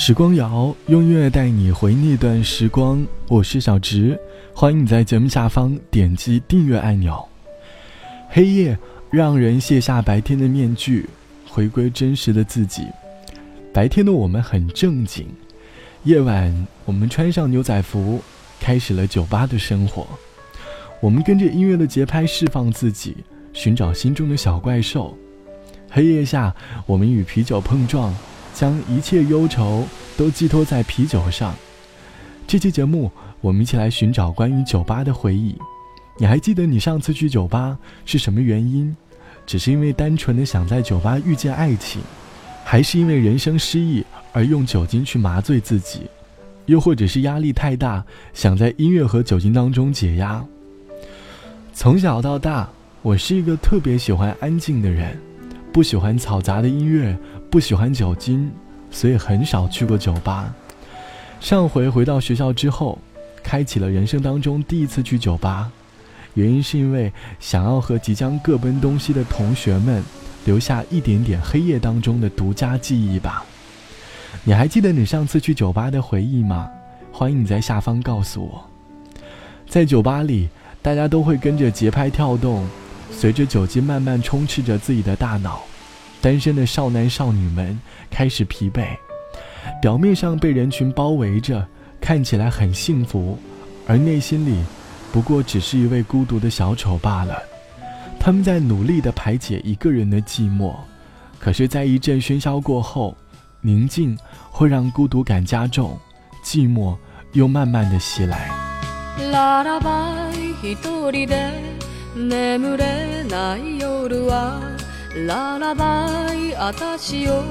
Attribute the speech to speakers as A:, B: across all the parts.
A: 时光谣用音乐带你回那段时光，我是小直，欢迎你在节目下方点击订阅按钮。黑夜让人卸下白天的面具，回归真实的自己。白天的我们很正经，夜晚我们穿上牛仔服，开始了酒吧的生活。我们跟着音乐的节拍释放自己，寻找心中的小怪兽。黑夜下，我们与啤酒碰撞。将一切忧愁都寄托在啤酒上。这期节目，我们一起来寻找关于酒吧的回忆。你还记得你上次去酒吧是什么原因？只是因为单纯的想在酒吧遇见爱情，还是因为人生失意而用酒精去麻醉自己？又或者是压力太大，想在音乐和酒精当中解压？从小到大，我是一个特别喜欢安静的人。不喜欢嘈杂的音乐，不喜欢酒精，所以很少去过酒吧。上回回到学校之后，开启了人生当中第一次去酒吧，原因是因为想要和即将各奔东西的同学们留下一点点黑夜当中的独家记忆吧。你还记得你上次去酒吧的回忆吗？欢迎你在下方告诉我。在酒吧里，大家都会跟着节拍跳动。随着酒精慢慢充斥着自己的大脑，单身的少男少女们开始疲惫。表面上被人群包围着，看起来很幸福，而内心里，不过只是一位孤独的小丑罢了。他们在努力地排解一个人的寂寞，可是，在一阵喧嚣过后，宁静会让孤独感加重，寂寞又慢慢的袭来。眠れない夜はララバイ私を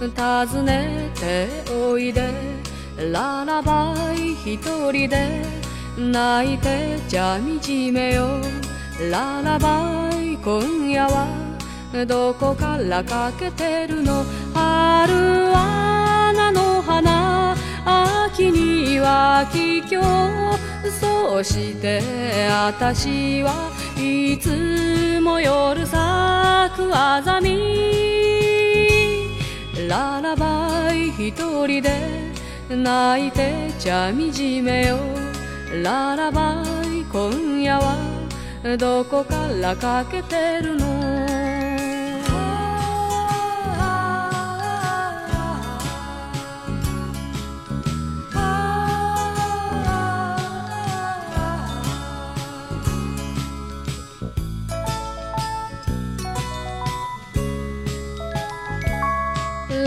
A: 訪ねておいで。ララバイ一人で泣いてじゃみじめよララバイ今夜はどこからかけてるの？春は菜の花秋には桔梗そして私はいつも夜咲くあざみ。ララバイ一人で泣いてちゃみじめよララバイ今夜はどこからかけてるの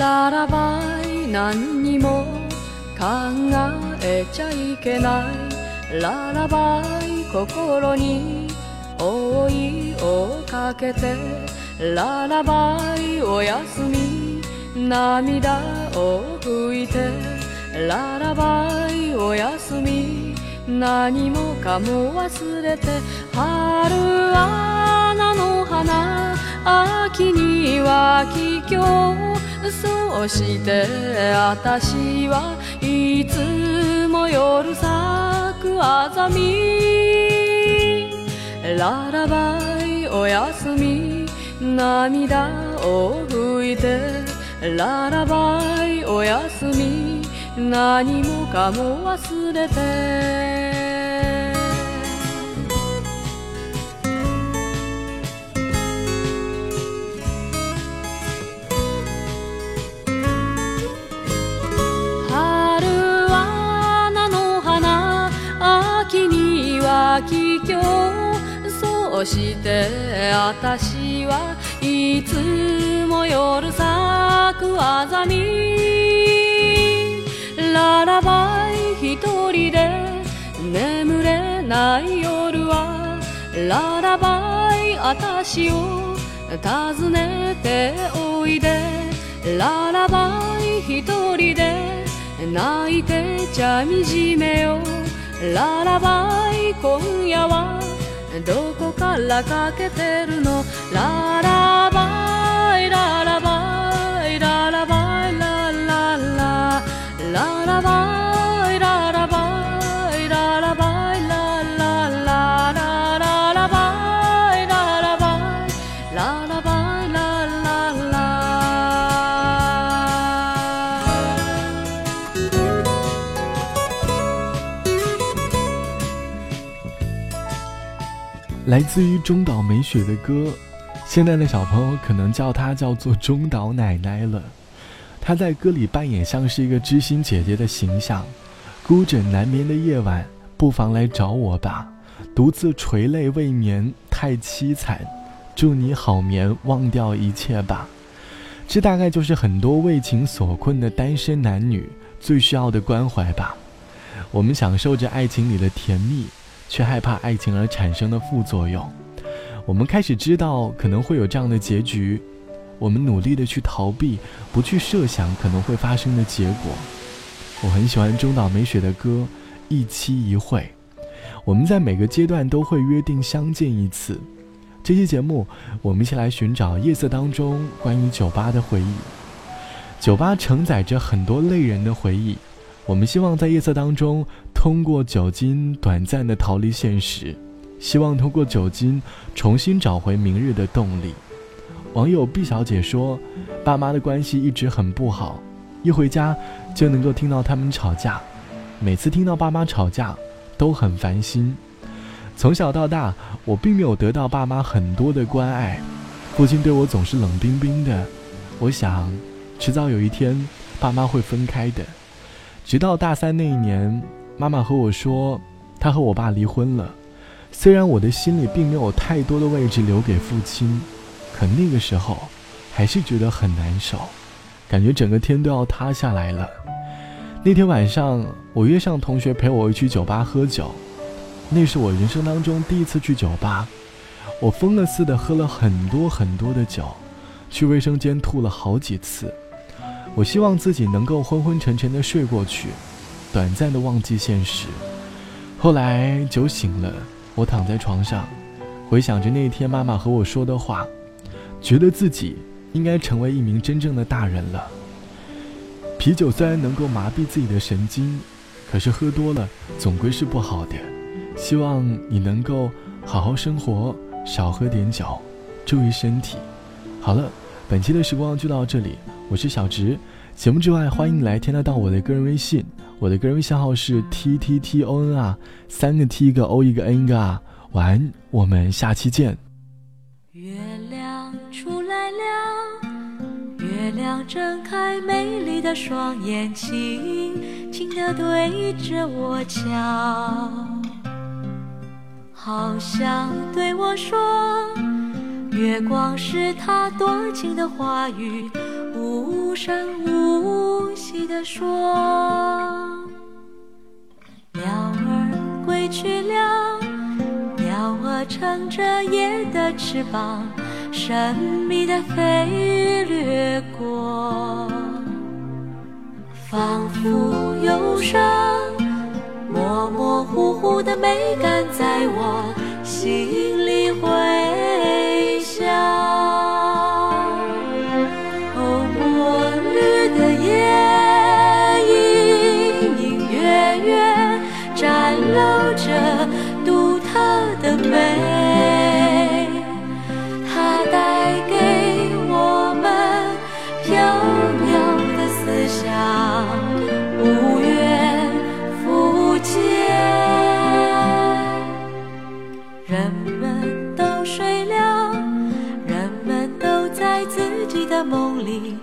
A: ララバイ何にも考えちゃいけないララバイ心に覆いをかけてララバイおやすみ涙を拭いてララバイおやすみ何もかも忘れて春は菜の花秋には桔梗そして私はいつも夜咲くあざみ。ララバイおやすみ涙を拭いて。ララバイおやすみ何もかも忘れて。そして私はいつも夜咲くあざみ。ララバイ一人で眠れない夜はララバイ私を訪ねておいで。ララバイ一人で泣いてちゃみじめよララバイ今夜はどこからかけてるの。ララ
B: 来自于中岛美雪的歌，现在的小朋友可能叫她叫做中岛奶奶了。她在歌里扮演像是一个知心姐姐的形象，孤枕难眠的夜晚，不妨来找我吧。独自垂泪未眠，太凄惨。祝你好眠，忘掉一切吧。这大概就是很多为情所困的单身男女最需要的关怀吧。我们享受着爱情里的甜蜜。却害怕爱情而产生的副作用。我们开始知道可能会有这样的结局，我们努力的去逃避，不去设想可能会发生的结果。我很喜欢中岛美雪的歌《一期一会》。我们在每个阶段都会约定相见一次。这期节目，我们一起来寻找夜色当中关于酒吧的回忆。酒吧承载着很多泪人的回忆。我们希望在夜色当中，通过酒精短暂的逃离现实，希望通过酒精重新找回明日的动力。网友毕小姐说：“爸妈的关系一直很不好，一回家就能够听到他们吵架，每次听到爸妈吵架都很烦心。从小到大，我并没有得到爸妈很多的关爱，父亲对我总是冷冰冰的。我想，迟早有一天，爸妈会分开的。”直到大三那一年，妈妈和我说，她和我爸离婚了。虽然我的心里并没有太多的位置留给父亲，可那个时候，还是觉得很难受，感觉整个天都要塌下来了。那天晚上，我约上同学陪我去酒吧喝酒，那是我人生当中第一次去酒吧。我疯了似的喝了很多很多的酒，去卫生间吐了好几次。我希望自己能够昏昏沉沉的睡过去，短暂的忘记现实。后来酒醒了，我躺在床上，回想着那天妈妈和我说的话，觉得自己应该成为一名真正的大人了。啤酒虽然能够麻痹自己的神经，可是喝多了总归是不好的。希望你能够好好生活，少喝点酒，注意身体。好了，本期的时光就到这里。我是小植，节目之外，欢迎来添加到我的个人微信，我的个人微信号是 t t t o n 啊，三个 t 一个 o 一个 n 个啊，晚安，我们下期见。
C: 月亮出来了，月亮睁开美丽的双眼，轻轻的对着我瞧，好像对我说，月光是它多情的话语。无声无息地说：“鸟儿归去了，鸟儿乘着夜的翅膀，神秘地飞掠过，仿佛忧伤，模模糊糊的美感在我心里回响。”独特的美，它带给我们飘渺的思想，无缘复见。人们都睡了，人们都在自己的梦里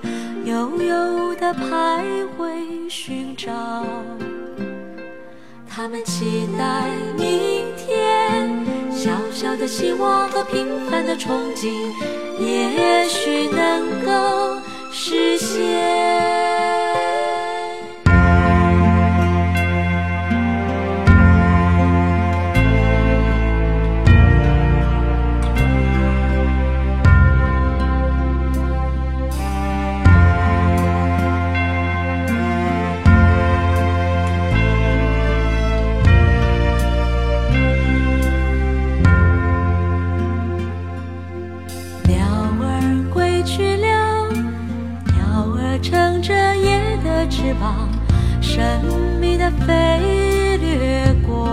C: 悠悠地徘徊寻找。他们期待明天，小小的希望和平凡的憧憬，也许能够实现。神秘的飞掠过，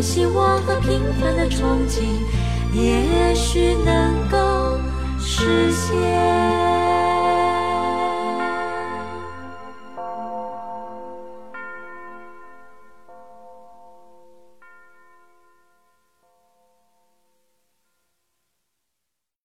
C: 希望和平凡的憧憬，也许能够实现。